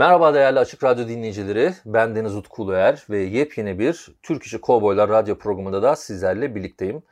Merhaba değerli Açık Radyo dinleyicileri. Ben Deniz Utku Uluer ve yepyeni bir Türk İşi Kovboylar radyo programında da sizlerle birlikteyim.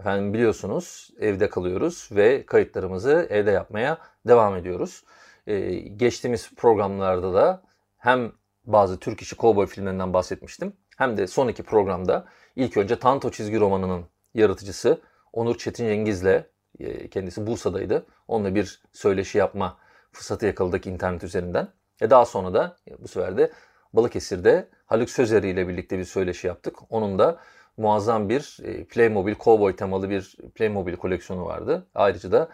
Efendim biliyorsunuz evde kalıyoruz ve kayıtlarımızı evde yapmaya devam ediyoruz. Ee, geçtiğimiz programlarda da hem bazı Türk İşi Kovboy filmlerinden bahsetmiştim hem de son iki programda ilk önce Tanto çizgi romanının yaratıcısı Onur Çetin Cengiz'le e, kendisi Bursa'daydı. Onunla bir söyleşi yapma fırsatı yakaladık internet üzerinden. E daha sonra da bu sefer de Balıkesir'de Haluk Sözeri ile birlikte bir söyleşi yaptık. Onun da muazzam bir e, Playmobil Cowboy temalı bir Playmobil koleksiyonu vardı. Ayrıca da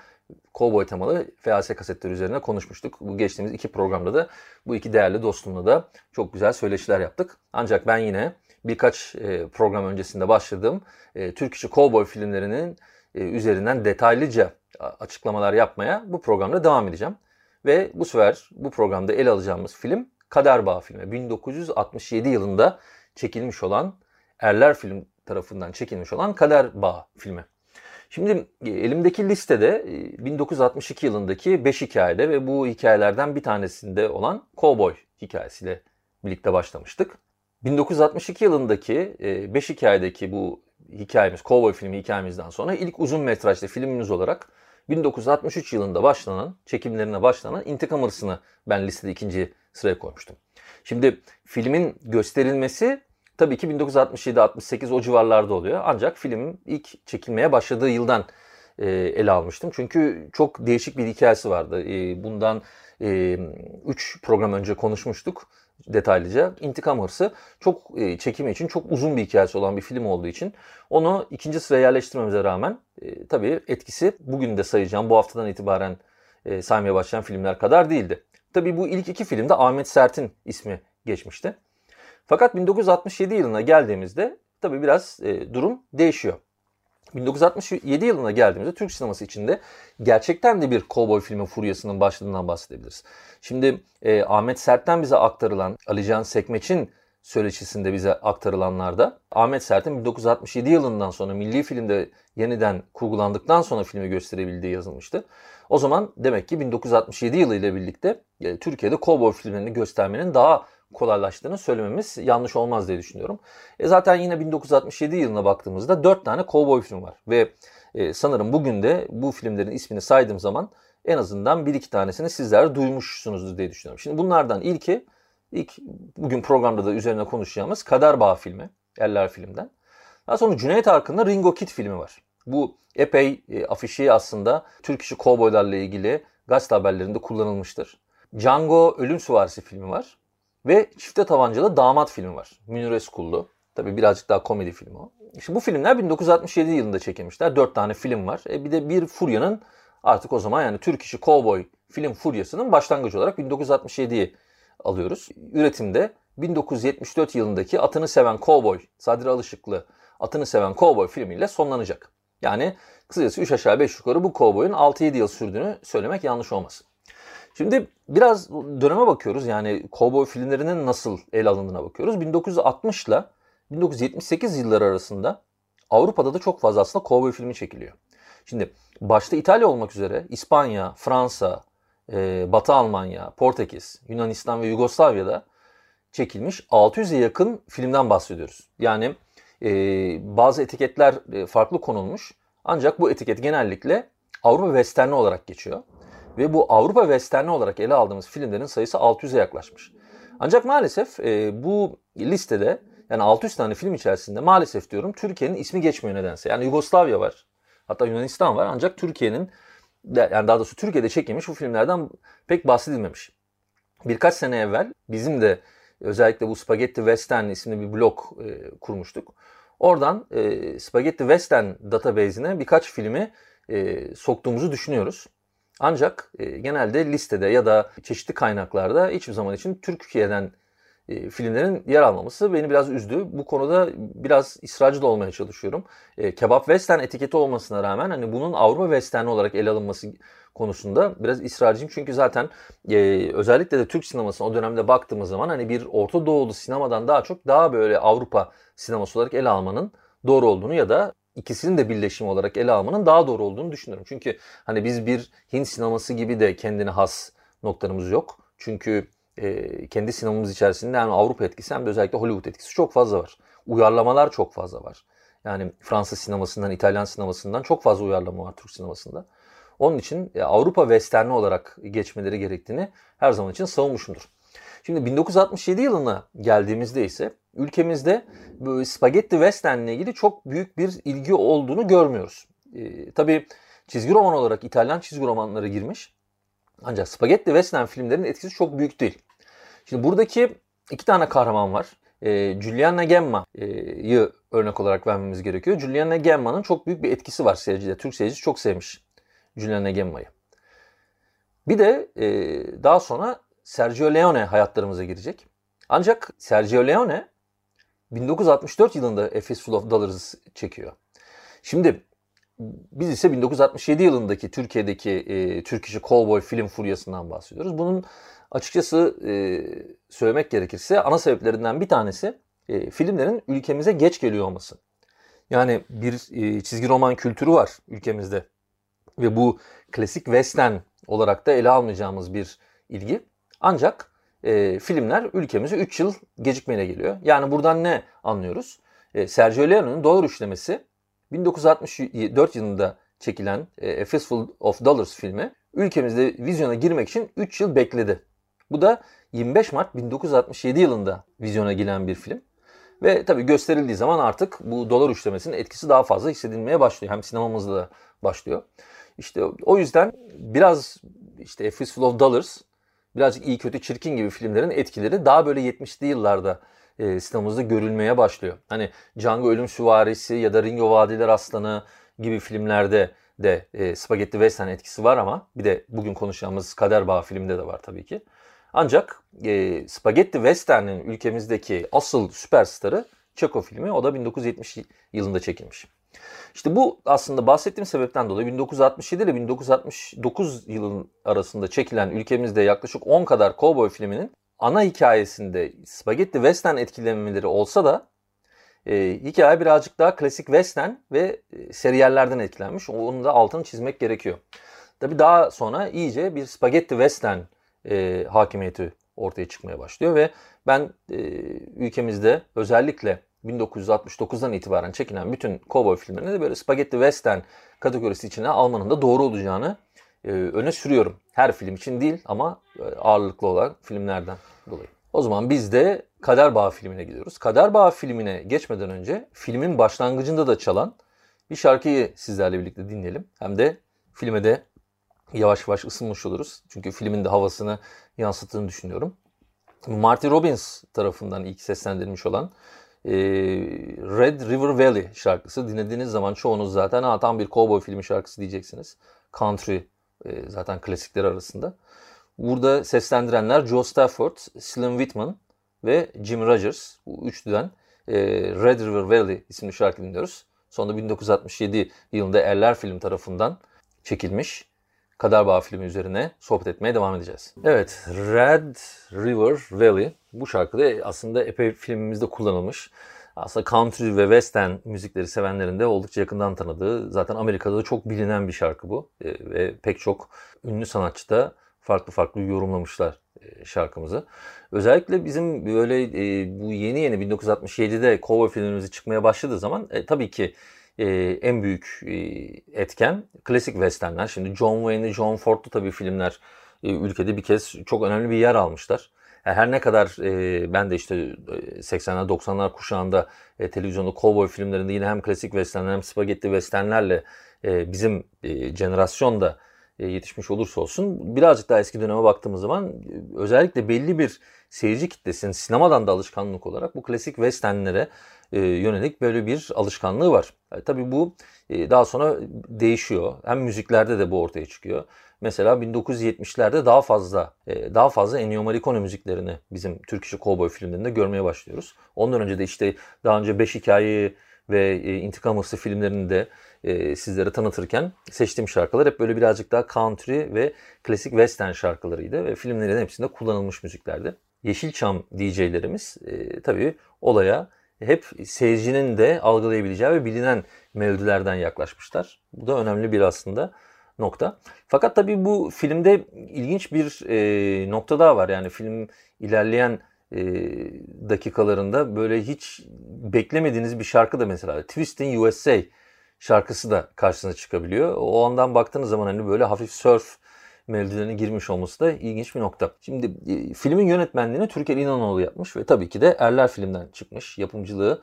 Cowboy temalı FAS kasetler üzerine konuşmuştuk. Bu geçtiğimiz iki programda da bu iki değerli dostumla da çok güzel söyleşiler yaptık. Ancak ben yine birkaç e, program öncesinde başladığım e, Türk işi Cowboy filmlerinin üzerinden detaylıca açıklamalar yapmaya bu programda devam edeceğim. Ve bu sefer bu programda ele alacağımız film Kader Bağ filmi. 1967 yılında çekilmiş olan Erler Film tarafından çekilmiş olan Kader Bağ filmi. Şimdi e, elimdeki listede 1962 e, yılındaki 5 hikayede ve bu hikayelerden bir tanesinde olan Cowboy hikayesiyle birlikte başlamıştık. 1962 yılındaki 5 e, hikayedeki bu hikayemiz, Cowboy filmi hikayemizden sonra ilk uzun metrajlı filmimiz olarak 1963 yılında başlanan, çekimlerine başlanan İntikam Hırsı'nı ben listede ikinci sıraya koymuştum. Şimdi filmin gösterilmesi tabii ki 1967-68 o civarlarda oluyor. Ancak filmin ilk çekilmeye başladığı yıldan e, ele almıştım. Çünkü çok değişik bir hikayesi vardı. E, bundan 3 e, program önce konuşmuştuk detaylıca. İntikam Hırsı çok e, çekimi için çok uzun bir hikayesi olan bir film olduğu için onu ikinci sıraya yerleştirmemize rağmen e, tabii etkisi bugün de sayacağım bu haftadan itibaren e, saymaya başlayan filmler kadar değildi. Tabii bu ilk iki filmde Ahmet Sert'in ismi geçmişti. Fakat 1967 yılına geldiğimizde tabii biraz e, durum değişiyor. 1967 yılına geldiğimizde Türk sineması içinde gerçekten de bir kovboy filmi furyasının başladığından bahsedebiliriz. Şimdi e, Ahmet Sert'ten bize aktarılan Alican Sekmeç'in söyleşisinde bize aktarılanlarda Ahmet Sert'in 1967 yılından sonra milli filmde yeniden kurgulandıktan sonra filmi gösterebildiği yazılmıştı. O zaman demek ki 1967 yılı ile birlikte e, Türkiye'de kovboy filmlerini göstermenin daha kolaylaştığını söylememiz yanlış olmaz diye düşünüyorum. E zaten yine 1967 yılına baktığımızda 4 tane kovboy film var ve e, sanırım bugün de bu filmlerin ismini saydığım zaman en azından bir iki tanesini sizler duymuşsunuzdur diye düşünüyorum. Şimdi bunlardan ilki ilk bugün programda da üzerine konuşacağımız Kader Bağ filmi. Eller filmden. Daha sonra Cüneyt Arkın'da Ringo Kid filmi var. Bu epey e, afişi aslında Türk işi kovboylarla ilgili gazete haberlerinde kullanılmıştır. Django Ölüm Süvarisi filmi var. Ve Çifte Tabancalı Damat filmi var. Münir Eskullu. Tabii birazcık daha komedi filmi o. İşte bu filmler 1967 yılında çekilmişler. Dört tane film var. E bir de bir furyanın artık o zaman yani Türk işi kovboy film furyasının başlangıcı olarak 1967'yi alıyoruz. Üretimde 1974 yılındaki Atını Seven Kovboy, Sadri Alışıklı Atını Seven Kovboy filmiyle sonlanacak. Yani kısacası 3 aşağı 5 yukarı bu kovboyun 6-7 yıl sürdüğünü söylemek yanlış olmasın. Şimdi biraz döneme bakıyoruz. Yani kovboy filmlerinin nasıl el alındığına bakıyoruz. 1960 ile 1978 yılları arasında Avrupa'da da çok fazla aslında kovboy filmi çekiliyor. Şimdi başta İtalya olmak üzere İspanya, Fransa, e, Batı Almanya, Portekiz, Yunanistan ve Yugoslavya'da çekilmiş 600'e yakın filmden bahsediyoruz. Yani e, bazı etiketler e, farklı konulmuş ancak bu etiket genellikle Avrupa Western'i olarak geçiyor. Ve bu Avrupa Western'i olarak ele aldığımız filmlerin sayısı 600'e yaklaşmış. Ancak maalesef e, bu listede yani 600 tane film içerisinde maalesef diyorum Türkiye'nin ismi geçmiyor nedense. Yani Yugoslavya var. Hatta Yunanistan var ancak Türkiye'nin yani daha doğrusu Türkiye'de çekilmiş bu filmlerden pek bahsedilmemiş. Birkaç sene evvel bizim de özellikle bu Spaghetti Western isimli bir blog e, kurmuştuk. Oradan e, Spaghetti Western database'ine birkaç filmi e, soktuğumuzu düşünüyoruz. Ancak e, genelde listede ya da çeşitli kaynaklarda hiçbir zaman için Türkiye'den e, filmlerin yer almaması beni biraz üzdü. Bu konuda biraz ısrarcı da olmaya çalışıyorum. E, kebap western etiketi olmasına rağmen hani bunun Avrupa western olarak ele alınması konusunda biraz ısrarcıyım. Çünkü zaten e, özellikle de Türk sinemasına o dönemde baktığımız zaman hani bir Orta Doğulu sinemadan daha çok daha böyle Avrupa sineması olarak ele almanın doğru olduğunu ya da ikisinin de birleşimi olarak ele almanın daha doğru olduğunu düşünüyorum. Çünkü hani biz bir Hint sineması gibi de kendine has noktalarımız yok. Çünkü e, kendi sinemamız içerisinde hem Avrupa etkisi hem de özellikle Hollywood etkisi çok fazla var. Uyarlamalar çok fazla var. Yani Fransız sinemasından, İtalyan sinemasından çok fazla uyarlama var Türk sinemasında. Onun için e, Avrupa Western'i olarak geçmeleri gerektiğini her zaman için savunmuşumdur. Şimdi 1967 yılına geldiğimizde ise ülkemizde spagetti western ile ilgili çok büyük bir ilgi olduğunu görmüyoruz. E, tabii çizgi roman olarak İtalyan çizgi romanları girmiş. Ancak spagetti western filmlerin etkisi çok büyük değil. Şimdi buradaki iki tane kahraman var. E, Giuliana Gemma'yı örnek olarak vermemiz gerekiyor. Giuliana Gemma'nın çok büyük bir etkisi var seyircide. Türk seyircisi çok sevmiş Giuliana Gemma'yı. Bir de e, daha sonra Sergio Leone hayatlarımıza girecek. Ancak Sergio Leone 1964 yılında A Fistful of Dollars çekiyor. Şimdi biz ise 1967 yılındaki Türkiye'deki e, Türk işi Cowboy film furyasından bahsediyoruz. Bunun açıkçası e, söylemek gerekirse ana sebeplerinden bir tanesi e, filmlerin ülkemize geç geliyor olması. Yani bir e, çizgi roman kültürü var ülkemizde ve bu klasik western olarak da ele almayacağımız bir ilgi. Ancak e, filmler ülkemize 3 yıl gecikmeyle geliyor. Yani buradan ne anlıyoruz? E, Sergio Leone'un Dolar Üçlemesi 1964 yılında çekilen e, A Fistful of Dollars filmi ülkemizde vizyona girmek için 3 yıl bekledi. Bu da 25 Mart 1967 yılında vizyona giren bir film. Ve tabii gösterildiği zaman artık bu dolar üçlemesinin etkisi daha fazla hissedilmeye başlıyor. Hem sinemamızda da başlıyor. İşte o yüzden biraz işte A Fistful of Dollars, birazcık iyi kötü çirkin gibi filmlerin etkileri daha böyle 70'li yıllarda e, sinemamızda görülmeye başlıyor. Hani Django Ölüm Süvarisi ya da Ringo Vadiler Aslanı gibi filmlerde de e, Spaghetti Western etkisi var ama bir de bugün konuşacağımız Kader Bağı filmde de var tabii ki. Ancak e, Spaghetti Western'in ülkemizdeki asıl süperstarı Çeko filmi. O da 1970 yılında çekilmiş. İşte bu aslında bahsettiğim sebepten dolayı 1967 ile 1969 yılın arasında çekilen ülkemizde yaklaşık 10 kadar kovboy filminin ana hikayesinde spagetti western etkilemeleri olsa da e, hikaye birazcık daha klasik western ve e, seriyerlerden etkilenmiş. Onun da altını çizmek gerekiyor. Tabi daha sonra iyice bir spagetti western e, hakimiyeti ortaya çıkmaya başlıyor ve ben e, ülkemizde özellikle 1969'dan itibaren çekilen bütün kovboy filmlerini de böyle spagetti western kategorisi içine almanın da doğru olacağını e, öne sürüyorum. Her film için değil ama e, ağırlıklı olan filmlerden dolayı. O zaman biz de Kader Bağı filmine gidiyoruz. Kader Bağı filmine geçmeden önce filmin başlangıcında da çalan bir şarkıyı sizlerle birlikte dinleyelim. Hem de filme de yavaş yavaş ısınmış oluruz. Çünkü filmin de havasını yansıttığını düşünüyorum. Marty Robbins tarafından ilk seslendirilmiş olan e, Red River Valley şarkısı. Dinlediğiniz zaman çoğunuz zaten ha, tam bir cowboy filmi şarkısı diyeceksiniz. Country e, zaten klasikler arasında. Burada seslendirenler Joe Stafford, Slim Whitman ve Jim Rogers. Bu üçlüden e, Red River Valley isimli şarkı dinliyoruz. Sonra 1967 yılında Eller Film tarafından çekilmiş Kader Bağı filmi üzerine sohbet etmeye devam edeceğiz. Evet, Red River Valley bu şarkıda aslında epey filmimizde kullanılmış. Aslında country ve western müzikleri sevenlerin de oldukça yakından tanıdığı, zaten Amerika'da da çok bilinen bir şarkı bu. E, ve pek çok ünlü sanatçı da farklı farklı yorumlamışlar e, şarkımızı. Özellikle bizim böyle e, bu yeni yeni 1967'de cover filmimizi çıkmaya başladığı zaman e, tabii ki e, en büyük e, etken klasik westernler. Şimdi John Wayne'li, John Ford'lu tabii filmler e, ülkede bir kez çok önemli bir yer almışlar. Her ne kadar e, ben de işte 80'ler 90'lar kuşağında e, televizyonda cowboy filmlerinde yine hem klasik western hem spagetti westernlerle e, bizim e, jenerasyonda e, yetişmiş olursa olsun birazcık daha eski döneme baktığımız zaman e, özellikle belli bir seyirci kitlesinin sinemadan da alışkanlık olarak bu klasik westernlere e, yönelik böyle bir alışkanlığı var. Yani tabii bu daha sonra değişiyor. Hem müziklerde de bu ortaya çıkıyor. Mesela 1970'lerde daha fazla daha fazla Ennio Morricone müziklerini bizim Türk işi kovboy filmlerinde görmeye başlıyoruz. Ondan önce de işte daha önce Beş Hikayeyi ve İntikam Hırsı filmlerini de sizlere tanıtırken seçtiğim şarkılar hep böyle birazcık daha country ve klasik western şarkılarıydı ve filmlerin hepsinde kullanılmış müziklerdi. Yeşilçam DJ'lerimiz e, tabii olaya hep seyircinin de algılayabileceği ve bilinen melodilerden yaklaşmışlar. Bu da önemli bir aslında nokta. Fakat tabii bu filmde ilginç bir e, nokta daha var. Yani film ilerleyen e, dakikalarında böyle hiç beklemediğiniz bir şarkı da mesela Twist in USA şarkısı da karşısına çıkabiliyor. O andan baktığınız zaman hani böyle hafif surf melodilerine girmiş olması da ilginç bir nokta. Şimdi e, filmin yönetmenliğini Türker İnanoğlu yapmış ve tabii ki de Erler filmden çıkmış. Yapımcılığı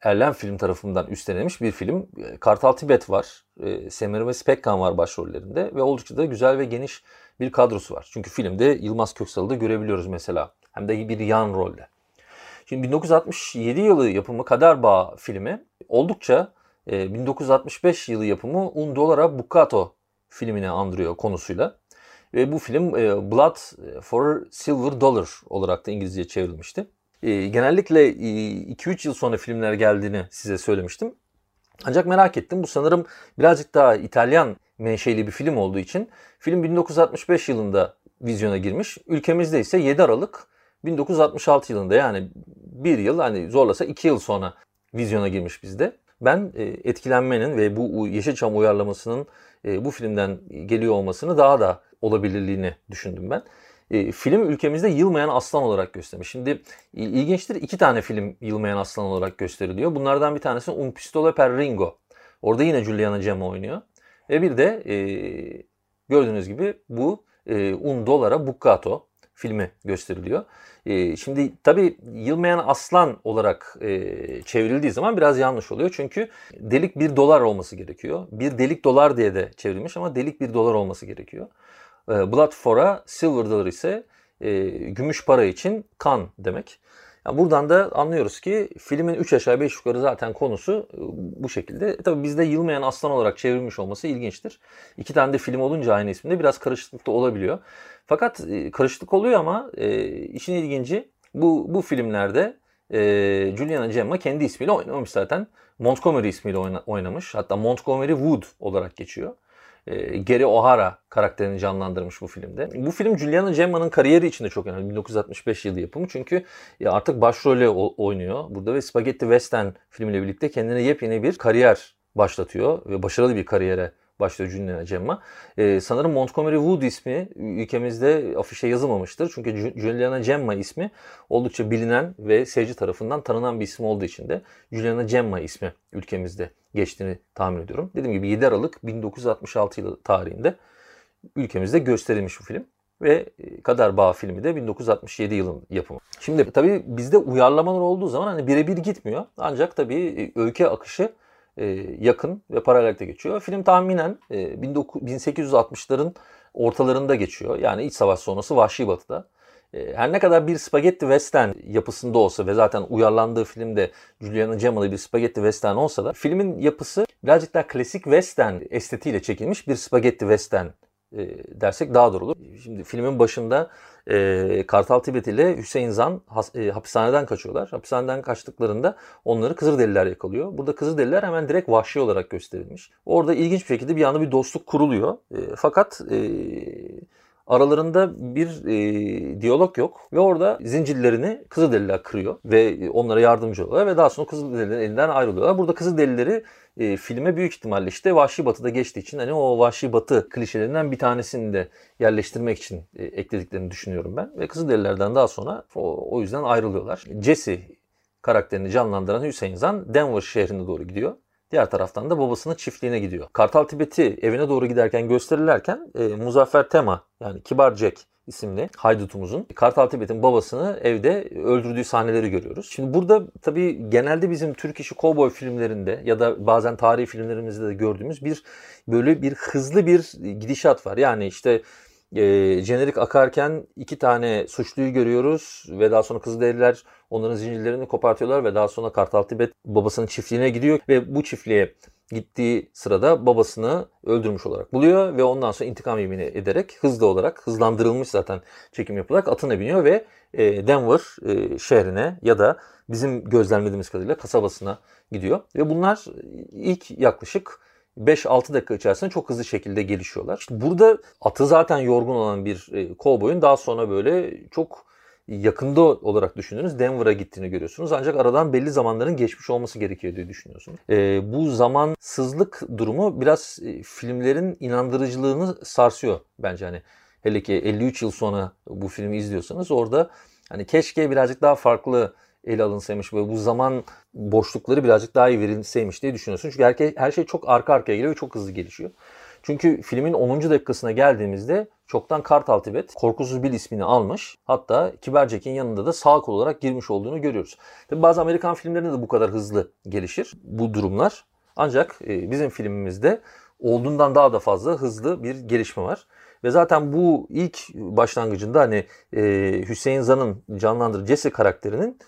Erlen film tarafından üstlenilmiş bir film. E, Kartal Tibet var. E, Semiramis Pekkan var başrollerinde ve oldukça da güzel ve geniş bir kadrosu var. Çünkü filmde Yılmaz Köksal'ı da görebiliyoruz mesela. Hem de bir yan rolde. Şimdi 1967 yılı yapımı Kader Bağ filmi oldukça 1965 yılı yapımı Un Dolara Bucato filmini andırıyor konusuyla. Ve bu film e, Blood for Silver Dollar olarak da İngilizceye çevrilmişti. E, genellikle 2-3 e, yıl sonra filmler geldiğini size söylemiştim. Ancak merak ettim. Bu sanırım birazcık daha İtalyan menşeli bir film olduğu için film 1965 yılında vizyona girmiş. Ülkemizde ise 7 Aralık 1966 yılında yani bir yıl hani zorlasa 2 yıl sonra vizyona girmiş bizde. Ben etkilenmenin ve bu Yeşilçam uyarlamasının e, bu filmden geliyor olmasını daha da olabilirliğini düşündüm ben. E, film ülkemizde Yılmayan Aslan olarak göstermiş. Şimdi ilginçtir iki tane film Yılmayan Aslan olarak gösteriliyor. Bunlardan bir tanesi Un Pistole per Ringo. Orada yine Juliana Gemma oynuyor. Ve bir de e, gördüğünüz gibi bu e, Un Dolara Buccato filmi gösteriliyor. E, şimdi tabii yılmayan aslan olarak e, çevrildiği zaman biraz yanlış oluyor. Çünkü delik bir dolar olması gerekiyor. Bir delik dolar diye de çevrilmiş ama delik bir dolar olması gerekiyor. E, blood for'a silver dollar ise e, gümüş para için kan demek. Yani buradan da anlıyoruz ki filmin 3 aşağı 5 yukarı zaten konusu e, bu şekilde. E tabii bizde Yılmayan Aslan olarak çevrilmiş olması ilginçtir. İki tane de film olunca aynı isminde biraz karışıklık da olabiliyor. Fakat e, karışıklık oluyor ama e, işin ilginci bu, bu filmlerde e, Juliana Gemma kendi ismiyle oynamış zaten. Montgomery ismiyle oyna, oynamış. Hatta Montgomery Wood olarak geçiyor. E, Gary O'Hara karakterini canlandırmış bu filmde. Bu film Juliana Gemma'nın kariyeri için de çok önemli. 1965 yılı yapımı çünkü artık başrolü oynuyor burada ve Spaghetti Western filmiyle birlikte kendine yepyeni bir kariyer başlatıyor ve başarılı bir kariyere başlıyor Juliana Gemma. Ee, sanırım Montgomery Wood ismi ülkemizde afişe yazılmamıştır. Çünkü Juliana Gemma ismi oldukça bilinen ve seyirci tarafından tanınan bir isim olduğu için de Juliana Gemma ismi ülkemizde geçtiğini tahmin ediyorum. Dediğim gibi 7 Aralık 1966 yılı tarihinde ülkemizde gösterilmiş bu film ve e, Kader Bağ filmi de 1967 yılın yapımı. Şimdi tabii bizde uyarlamalar olduğu zaman hani birebir gitmiyor. Ancak tabii e, öykü akışı yakın ve paralelde geçiyor. Film tahminen 1860'ların ortalarında geçiyor. Yani iç savaş sonrası Vahşi Batı'da. Her ne kadar bir spagetti western yapısında olsa ve zaten uyarlandığı filmde Juliana Gemma'lı bir spagetti western olsa da filmin yapısı birazcık daha klasik western estetiğiyle çekilmiş bir spagetti western e, dersek daha doğru olur. Şimdi filmin başında e, Kartal Tibet ile Hüseyin Zan has, e, hapishaneden kaçıyorlar. Hapishaneden kaçtıklarında onları Kızılderililer yakalıyor. Burada Kızılderililer hemen direkt vahşi olarak gösterilmiş. Orada ilginç bir şekilde bir anda bir dostluk kuruluyor. E, fakat e, aralarında bir e, diyalog yok ve orada zincirlerini Kızılderililer kırıyor ve onlara yardımcı oluyorlar ve daha sonra Kızılderililerin elinden ayrılıyorlar. Burada Kızılderilileri e, filme büyük ihtimalle işte Vahşi Batı'da geçtiği için hani o Vahşi Batı klişelerinden bir tanesini de yerleştirmek için e, eklediklerini düşünüyorum ben. Ve Kızılderililerden daha sonra o, o yüzden ayrılıyorlar. Jesse karakterini canlandıran Hüseyin Zan Denver şehrine doğru gidiyor. Diğer taraftan da babasının çiftliğine gidiyor. Kartal Tibet'i evine doğru giderken gösterirlerken e, Muzaffer Tema yani Kibar Jack isimli haydutumuzun Kartal Tibet'in babasını evde öldürdüğü sahneleri görüyoruz. Şimdi burada tabii genelde bizim Türk işi kovboy filmlerinde ya da bazen tarihi filmlerimizde de gördüğümüz bir böyle bir hızlı bir gidişat var. Yani işte e, jenerik akarken iki tane suçluyu görüyoruz ve daha sonra Kızılderililer onların zincirlerini kopartıyorlar ve daha sonra Kartal Tibet babasının çiftliğine gidiyor ve bu çiftliğe gittiği sırada babasını öldürmüş olarak buluyor ve ondan sonra intikam yemini ederek hızlı olarak hızlandırılmış zaten çekim yapılarak atına biniyor ve e, Denver e, şehrine ya da bizim gözlemlediğimiz kadarıyla kasabasına gidiyor. Ve bunlar ilk yaklaşık 5-6 dakika içerisinde çok hızlı şekilde gelişiyorlar. İşte burada atı zaten yorgun olan bir e, kovboyun daha sonra böyle çok yakında olarak düşündüğünüz Denver'a gittiğini görüyorsunuz. Ancak aradan belli zamanların geçmiş olması gerekiyor diye düşünüyorsunuz. E, bu zamansızlık durumu biraz e, filmlerin inandırıcılığını sarsıyor bence hani. Hele ki 53 yıl sonra bu filmi izliyorsanız orada hani keşke birazcık daha farklı ele alınsaymış ve bu zaman boşlukları birazcık daha iyi verilseymiş diye düşünüyorsun. Çünkü her, her şey çok arka arkaya geliyor ve çok hızlı gelişiyor. Çünkü filmin 10. dakikasına geldiğimizde çoktan Kartal Tibet Korkusuz Bill ismini almış. Hatta Kiber Jack'in yanında da sağ kol olarak girmiş olduğunu görüyoruz. Tabi bazı Amerikan filmlerinde de bu kadar hızlı gelişir bu durumlar. Ancak e, bizim filmimizde olduğundan daha da fazla hızlı bir gelişme var. Ve zaten bu ilk başlangıcında hani e, Hüseyin Zan'ın canlandırdığı Jesse karakterinin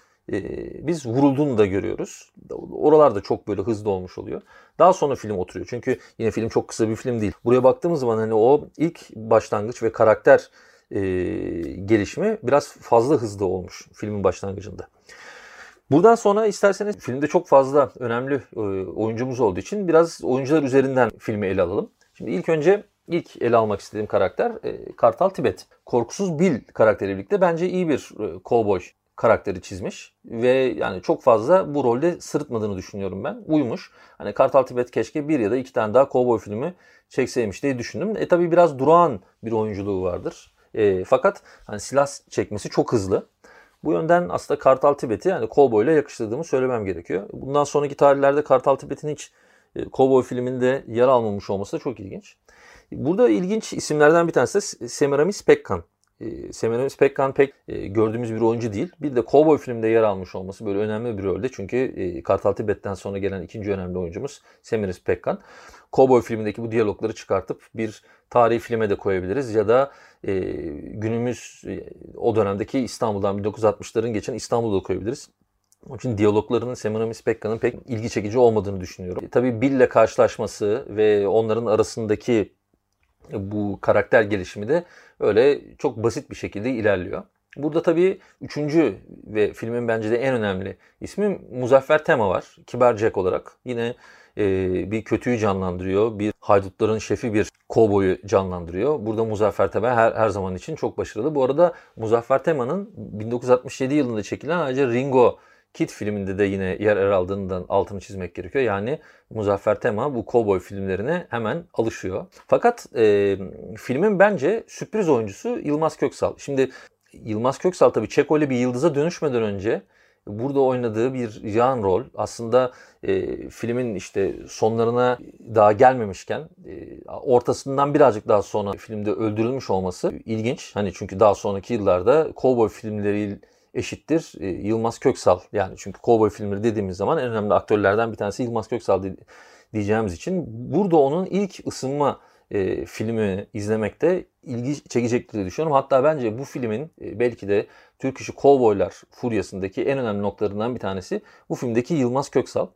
biz vurulduğunu da görüyoruz. Oralar da çok böyle hızlı olmuş oluyor. Daha sonra film oturuyor. Çünkü yine film çok kısa bir film değil. Buraya baktığımız zaman hani o ilk başlangıç ve karakter e, gelişimi biraz fazla hızlı olmuş filmin başlangıcında. Buradan sonra isterseniz filmde çok fazla önemli e, oyuncumuz olduğu için biraz oyuncular üzerinden filmi ele alalım. Şimdi ilk önce ilk ele almak istediğim karakter e, Kartal Tibet. Korkusuz Bill karakteriyle birlikte bence iyi bir e, cowboy karakteri çizmiş ve yani çok fazla bu rolde sırıtmadığını düşünüyorum ben. Uymuş. Hani Kartal Tibet keşke bir ya da iki tane daha kovboy filmi çekseymiş diye düşündüm. E tabi biraz durağan bir oyunculuğu vardır. E, fakat hani silah çekmesi çok hızlı. Bu yönden aslında Kartal Tibet'i yani kovboy ile yakıştırdığımı söylemem gerekiyor. Bundan sonraki tarihlerde Kartal Tibet'in hiç e, kovboy filminde yer almamış olması da çok ilginç. Burada ilginç isimlerden bir tanesi de Semiramis Pekkan e, Semiramis Pekkan pek e, gördüğümüz bir oyuncu değil. Bir de Cowboy filmde yer almış olması böyle önemli bir rolde. Çünkü e, Kartal Tibet'ten sonra gelen ikinci önemli oyuncumuz Semiramis Pekkan. Cowboy filmindeki bu diyalogları çıkartıp bir tarihi filme de koyabiliriz ya da e, günümüz e, o dönemdeki İstanbul'dan 1960'ların geçen İstanbul'da koyabiliriz. Onun için diyaloglarının Semiramis Pekkan'ın pek ilgi çekici olmadığını düşünüyorum. Tabii Bill'le karşılaşması ve onların arasındaki bu karakter gelişimi de öyle çok basit bir şekilde ilerliyor. Burada tabii üçüncü ve filmin bence de en önemli ismi Muzaffer Tema var. Kibar Jack olarak. Yine e, bir kötüyü canlandırıyor. Bir haydutların şefi bir kovboyu canlandırıyor. Burada Muzaffer Tema her, her zaman için çok başarılı. Bu arada Muzaffer Tema'nın 1967 yılında çekilen ayrıca Ringo Kid filminde de yine yer er aldığından altını çizmek gerekiyor. Yani Muzaffer Tema bu kovboy filmlerine hemen alışıyor. Fakat e, filmin bence sürpriz oyuncusu Yılmaz Köksal. Şimdi Yılmaz Köksal tabii Çekoli bir yıldıza dönüşmeden önce burada oynadığı bir yan rol aslında e, filmin işte sonlarına daha gelmemişken e, ortasından birazcık daha sonra filmde öldürülmüş olması ilginç. Hani çünkü daha sonraki yıllarda kovboy filmleri eşittir e, Yılmaz Köksal. Yani çünkü kovboy filmleri dediğimiz zaman en önemli aktörlerden bir tanesi Yılmaz Köksal diyeceğimiz için burada onun ilk ısınma e, filmi izlemekte ilgi çekecektir diye düşünüyorum. Hatta bence bu filmin e, belki de Türk işi kovboylar furyasındaki en önemli noktalarından bir tanesi bu filmdeki Yılmaz Köksal.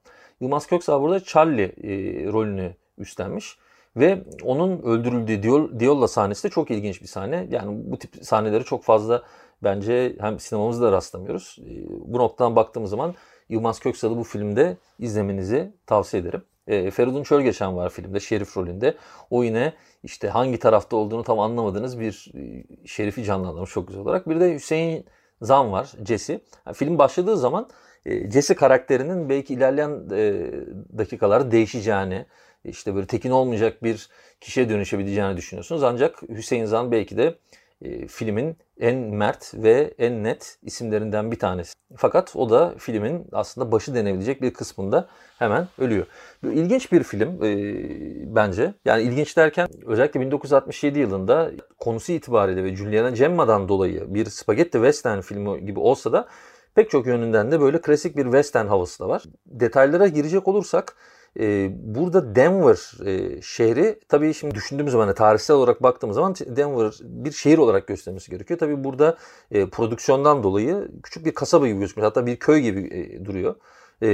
Yılmaz Köksal burada Charlie e, rolünü üstlenmiş. Ve onun öldürüldüğü Diolla sahnesi de çok ilginç bir sahne. Yani bu tip sahneleri çok fazla bence hem sinemamızda rastlamıyoruz. Ee, bu noktadan baktığımız zaman Yılmaz Köksal'ı bu filmde izlemenizi tavsiye ederim. E, Feridun Çölgeçen var filmde şerif rolünde. O yine işte hangi tarafta olduğunu tam anlamadığınız bir e, şerifi canlandırmış çok güzel olarak. Bir de Hüseyin Zan var Jesse. Yani film başladığı zaman e, Jesse karakterinin belki ilerleyen e, dakikalarda değişeceğini, işte böyle tekin olmayacak bir kişiye dönüşebileceğini düşünüyorsunuz. Ancak Hüseyin Zan belki de e, filmin en mert ve en net isimlerinden bir tanesi. Fakat o da filmin aslında başı denebilecek bir kısmında hemen ölüyor. İlginç bir film e, bence. Yani ilginç derken özellikle 1967 yılında konusu itibariyle ve Juliana Gemma'dan dolayı bir spagetti western filmi gibi olsa da pek çok yönünden de böyle klasik bir western havası da var. Detaylara girecek olursak e, burada Denver e, şehri tabii şimdi düşündüğümüz zaman hani tarihsel olarak baktığımız zaman Denver bir şehir olarak göstermesi gerekiyor. Tabii burada e, prodüksiyondan dolayı küçük bir kasaba gibi gözüküyor. Hatta bir köy gibi e, duruyor. E,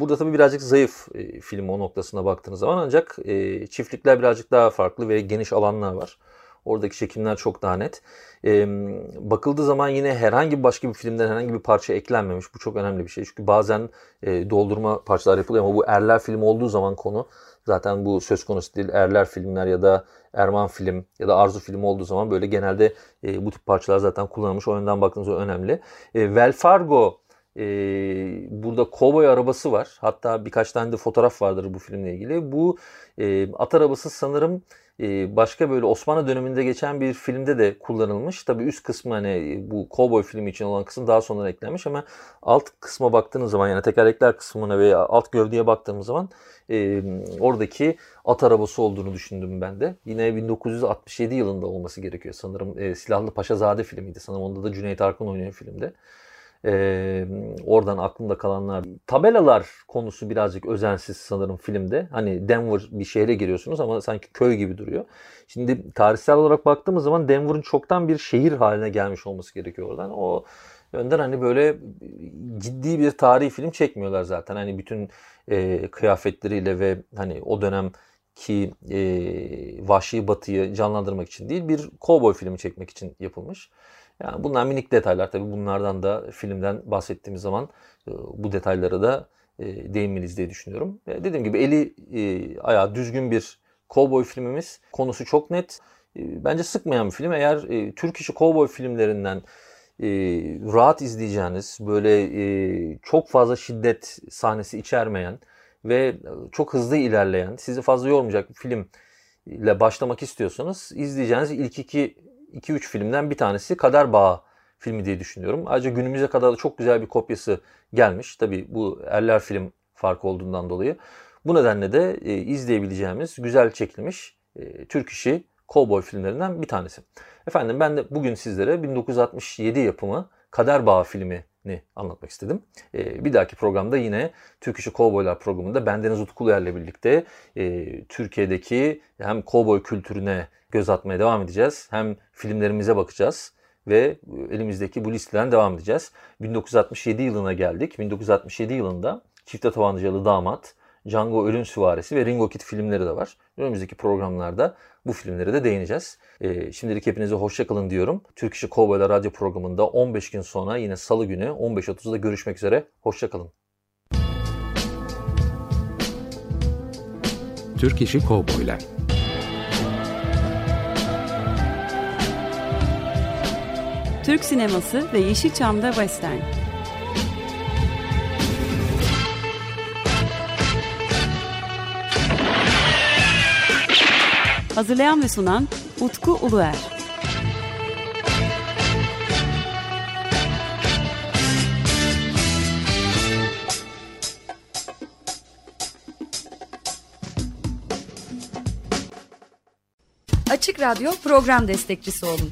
burada tabii birazcık zayıf e, film o noktasına baktığınız zaman ancak e, çiftlikler birazcık daha farklı ve geniş alanlar var. Oradaki çekimler çok daha net. E, bakıldığı zaman yine herhangi başka bir filmden herhangi bir parça eklenmemiş. Bu çok önemli bir şey. Çünkü bazen e, doldurma parçalar yapılıyor ama bu erler film olduğu zaman konu zaten bu söz konusu değil. Erler filmler ya da Erman film ya da Arzu film olduğu zaman böyle genelde e, bu tip parçalar zaten kullanılmış. O yönden baktığınızda önemli. E, Vel Fargo e, burada kovboy arabası var. Hatta birkaç tane de fotoğraf vardır bu filmle ilgili. Bu e, at arabası sanırım ee, başka böyle Osmanlı döneminde geçen bir filmde de kullanılmış. Tabi üst kısmı hani bu Cowboy filmi için olan kısım daha sonra eklenmiş ama alt kısma baktığınız zaman yani tekerlekler kısmına veya alt gövdeye baktığımız zaman e, oradaki at arabası olduğunu düşündüm ben de. Yine 1967 yılında olması gerekiyor sanırım. E, Silahlı Paşazade filmiydi sanırım. Onda da Cüneyt Arkın oynuyor filmde. Ee, oradan aklımda kalanlar. Tabelalar konusu birazcık özensiz sanırım filmde. Hani Denver bir şehre giriyorsunuz ama sanki köy gibi duruyor. Şimdi tarihsel olarak baktığımız zaman Denver'ın çoktan bir şehir haline gelmiş olması gerekiyor oradan. O yönden hani böyle ciddi bir tarihi film çekmiyorlar zaten. Hani bütün e, kıyafetleriyle ve hani o dönem ki e, vahşi batıyı canlandırmak için değil bir kovboy filmi çekmek için yapılmış. Yani bunlar minik detaylar tabii bunlardan da filmden bahsettiğimiz zaman e, bu detaylara da e, değinmeliyiz diye düşünüyorum. Dediğim gibi eli e, ayağı düzgün bir kovboy filmimiz. Konusu çok net. Bence sıkmayan bir film. Eğer Türk işi kovboy filmlerinden rahat izleyeceğiniz, böyle çok fazla şiddet sahnesi içermeyen ve çok hızlı ilerleyen, sizi fazla yormayacak bir film ile başlamak istiyorsanız izleyeceğiniz ilk iki 2-3 filmden bir tanesi Kader Bağı filmi diye düşünüyorum. Ayrıca günümüze kadar da çok güzel bir kopyası gelmiş. Tabi bu Erler film farkı olduğundan dolayı. Bu nedenle de e, izleyebileceğimiz güzel çekilmiş e, Türk işi kovboy filmlerinden bir tanesi. Efendim ben de bugün sizlere 1967 yapımı Kader Bağı filmi ni anlatmak istedim. E, bir dahaki programda yine Türk İşi Kovboylar programında bendeniz Utkuluer'le birlikte e, Türkiye'deki hem kovboy kültürüne göz atmaya devam edeceğiz. Hem filmlerimize bakacağız ve elimizdeki bu listeden devam edeceğiz. 1967 yılına geldik. 1967 yılında Çifte Tabancalı Damat, Django Ölüm Süvarisi ve Ringo Kid filmleri de var. Önümüzdeki programlarda bu filmlere de değineceğiz. Ee, şimdilik hepinize hoşçakalın diyorum. Türk İşi Kovboylar Radyo programında 15 gün sonra yine salı günü 15.30'da görüşmek üzere. Hoşçakalın. Türk İşi Kovboylar Türk sineması ve Yeşilçam'da Western. Hazırlayan ve sunan Utku Uluer. Açık Radyo program destekçisi olun.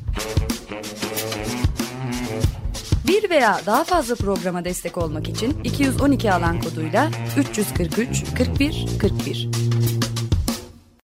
Bir veya daha fazla programa destek olmak için 212 alan koduyla 343 41 41